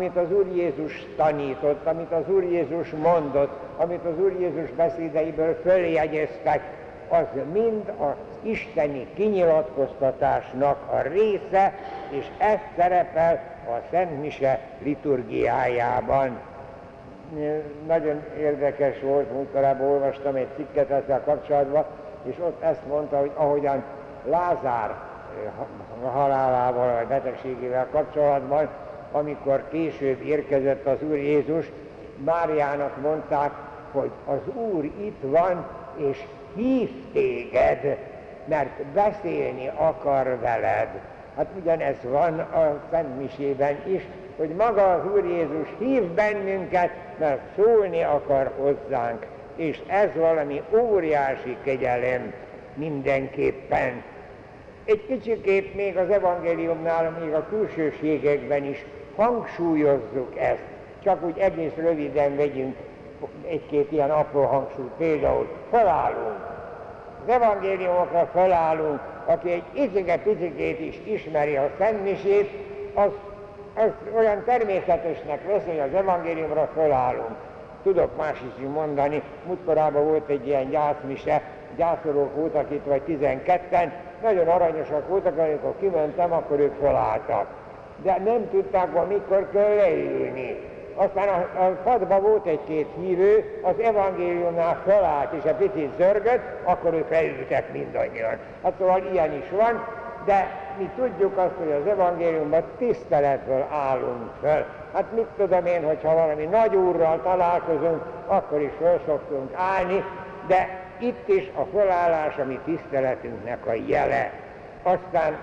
amit az Úr Jézus tanított, amit az Úr Jézus mondott, amit az Úr Jézus beszédeiből följegyeztek, az mind az isteni kinyilatkoztatásnak a része, és ez szerepel a Szent Mise liturgiájában. Nagyon érdekes volt, múltkorában olvastam egy cikket ezzel kapcsolatban, és ott ezt mondta, hogy ahogyan Lázár eh, halálával vagy betegségével kapcsolatban amikor később érkezett az Úr Jézus, Máriának mondták, hogy az Úr itt van, és hív téged, mert beszélni akar veled. Hát ugyanez van a Szent Misében is, hogy maga az Úr Jézus hív bennünket, mert szólni akar hozzánk, és ez valami óriási kegyelem mindenképpen. Egy kicsikét még az evangéliumnál, még a külsőségekben is hangsúlyozzuk ezt, csak úgy egész röviden vegyünk egy-két ilyen apró hangsúlyt, például felállunk, az evangéliumokra felállunk, aki egy icike-picikét is ismeri a szentmisét, az, az olyan természetesnek vesz, hogy az evangéliumra felállunk. Tudok más is mondani, múltkorában volt egy ilyen gyászmise, gyászolók voltak itt, vagy 12-en, nagyon aranyosak voltak, amikor kimentem, akkor ők felálltak de nem tudták, hogy mikor kell leülni. Aztán a, a padban volt egy-két hívő, az evangéliumnál felállt, és egy picit zörgött, akkor ők leültek mindannyian. Hát szóval ilyen is van, de mi tudjuk azt, hogy az evangéliumban tiszteletből állunk fel. Hát mit tudom én, hogyha valami nagy úrral találkozunk, akkor is fel szoktunk állni, de itt is a felállás a mi tiszteletünknek a jele. Aztán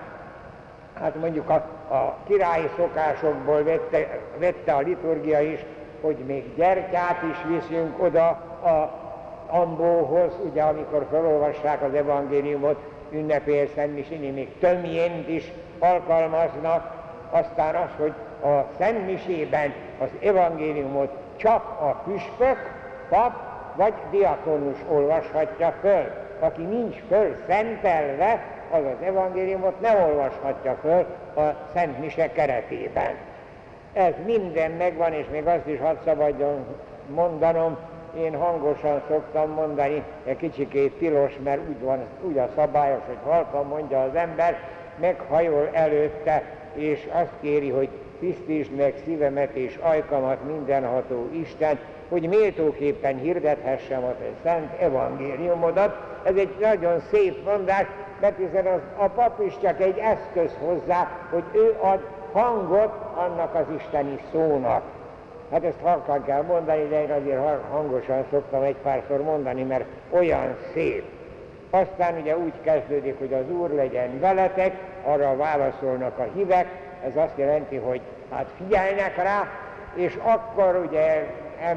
hát mondjuk a, a királyi szokásokból vette, vette a liturgia is, hogy még gyertyát is viszünk oda a ambóhoz, ugye amikor felolvassák az evangéliumot, ünnepél Szentmisini, még tömjént is alkalmaznak, aztán az, hogy a Szentmisében az evangéliumot csak a püspök, pap vagy diakonus olvashatja föl. Aki nincs föl szentelve, az az evangéliumot ne olvashatja föl a Szent Mise keretében. Ez minden megvan, és még azt is hadd szabadjon mondanom, én hangosan szoktam mondani, egy kicsikét tilos, mert úgy, van, úgy a szabályos, hogy halkan mondja az ember, meghajol előtte, és azt kéri, hogy tisztítsd meg szívemet és ajkamat mindenható Isten, hogy méltóképpen hirdethessem a te szent evangéliumodat. Ez egy nagyon szép mondás, mert hiszen az, a pap is csak egy eszköz hozzá, hogy ő ad hangot annak az isteni szónak. Hát ezt halkan kell mondani, de én azért hangosan szoktam egy párszor mondani, mert olyan szép. Aztán ugye úgy kezdődik, hogy az Úr legyen veletek, arra válaszolnak a hívek, ez azt jelenti, hogy hát figyelnek rá, és akkor ugye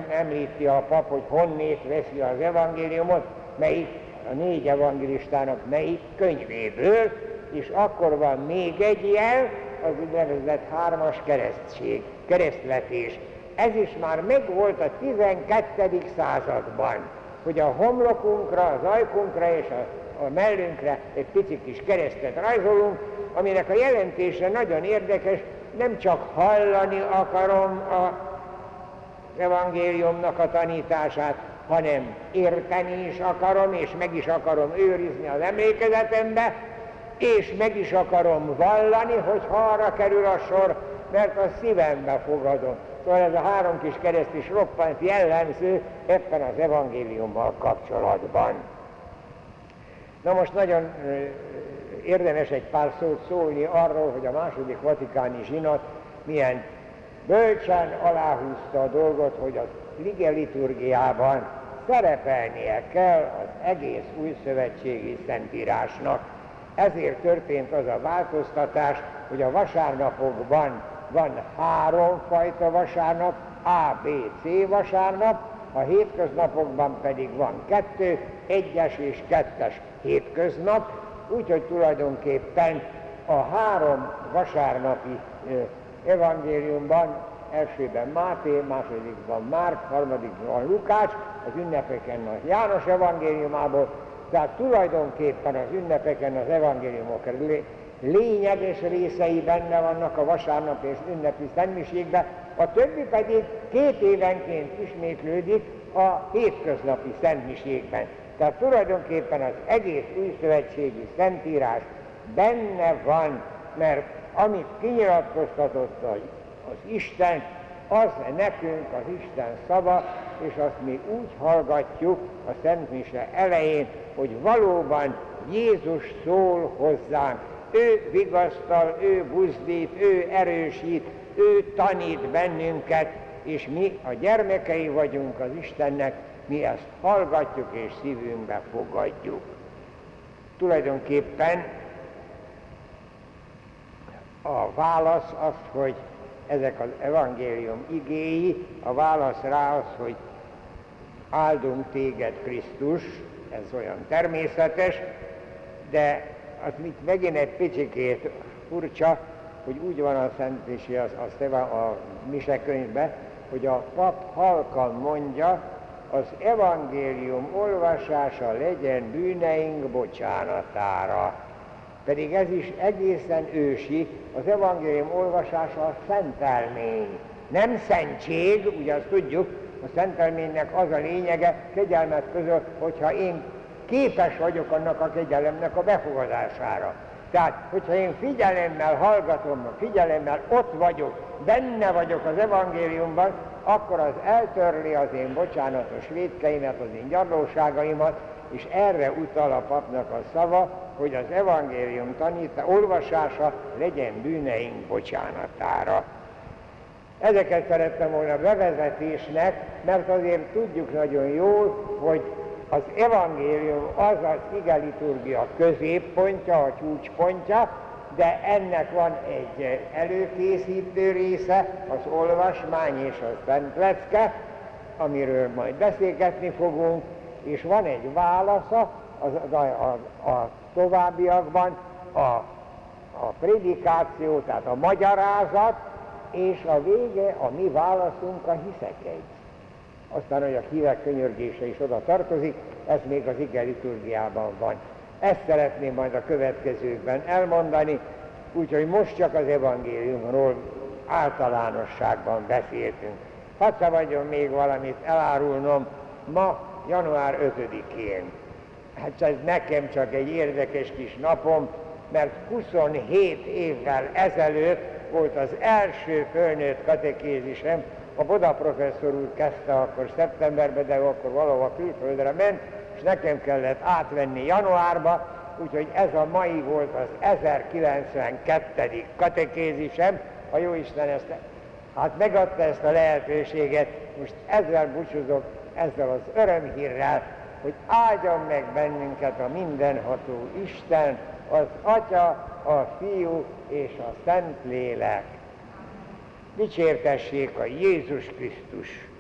említi a pap, hogy honnét veszi az evangéliumot, melyik a négy evangelistának melyik könyvéből, és akkor van még egy jel, az úgynevezett hármas keresztség, keresztvetés. Ez is már megvolt a 12. században, hogy a homlokunkra, az ajkunkra és a, a mellünkre egy picit kis keresztet rajzolunk, aminek a jelentése nagyon érdekes, nem csak hallani akarom a evangéliumnak a tanítását, hanem érteni is akarom, és meg is akarom őrizni az emlékezetembe, és meg is akarom vallani, hogy arra kerül a sor, mert a szívembe fogadom. Szóval ez a három kis kereszt is roppant jellemző ebben az evangéliummal kapcsolatban. Na most nagyon érdemes egy pár szót szólni arról, hogy a második vatikáni zsinat milyen bölcsen aláhúzta a dolgot, hogy az lige liturgiában szerepelnie kell az egész új szövetségi szentírásnak. Ezért történt az a változtatás, hogy a vasárnapokban van három fajta vasárnap, A, B, C vasárnap, a hétköznapokban pedig van kettő, egyes és kettes hétköznap, úgyhogy tulajdonképpen a három vasárnapi evangéliumban elsőben Máté, másodikban Márk, harmadikban Lukács, az ünnepeken a János evangéliumából, tehát tulajdonképpen az ünnepeken az evangéliumok lényeges részei benne vannak a vasárnap és ünnepi szentmiségben, a többi pedig két évenként ismétlődik a hétköznapi szentmiségben. Tehát tulajdonképpen az egész új szövetségi szentírás benne van, mert amit kinyilatkoztatott az Isten, az nekünk az Isten szava, és azt mi úgy hallgatjuk a Szent Mise elején, hogy valóban Jézus szól hozzánk. Ő vigasztal, ő buzdít, ő erősít, ő tanít bennünket, és mi a gyermekei vagyunk az Istennek, mi ezt hallgatjuk és szívünkbe fogadjuk. Tulajdonképpen a válasz az, hogy ezek az evangélium igéi, a válasz rá az, hogy áldunk téged Krisztus, ez olyan természetes, de az mit megint egy picikét furcsa, hogy úgy van a Szent az, az a Mise könyvben, hogy a pap halkan mondja, az evangélium olvasása legyen bűneink bocsánatára. Pedig ez is egészen ősi, az evangélium olvasása a szentelmény. Nem szentség, ugye azt tudjuk, a szentelménynek az a lényege kegyelmet között, hogyha én képes vagyok annak a kegyelemnek a befogadására. Tehát, hogyha én figyelemmel hallgatom, figyelemmel ott vagyok, benne vagyok az evangéliumban, akkor az eltörli az én bocsánatos védkeimet, az én gyarlóságaimat, és erre utal a papnak a szava, hogy az evangélium tanítá, olvasása legyen bűneink bocsánatára. Ezeket szerettem volna bevezetésnek, mert azért tudjuk nagyon jól, hogy az evangélium az az igeliturgia középpontja, a csúcspontja, de ennek van egy előkészítő része, az olvasmány és a szentlecke, amiről majd beszélgetni fogunk, és van egy válasza az, a, a, a továbbiakban, a, a prédikáció, tehát a magyarázat, és a vége a mi válaszunk a hiszekegy. Aztán, hogy a hívek könyörgése is oda tartozik, ez még az ige liturgiában van. Ezt szeretném majd a következőkben elmondani, úgyhogy most csak az evangéliumról általánosságban beszéltünk. Hadd szabadjon még valamit elárulnom, ma január 5-én. Hát ez nekem csak egy érdekes kis napom, mert 27 évvel ezelőtt volt az első fölnőtt katekézisem, a Boda professzor úr kezdte akkor szeptemberben, de akkor valahol külföldre ment, és nekem kellett átvenni januárba, úgyhogy ez a mai volt az 1092. katekézisem, a Jóisten ezt, hát megadta ezt a lehetőséget, most ezzel búcsúzok, ezzel az örömhírrel, hogy áldjon meg bennünket a mindenható Isten, az Atya, a Fiú és a Szent Lélek. Dicsértessék a Jézus Krisztus!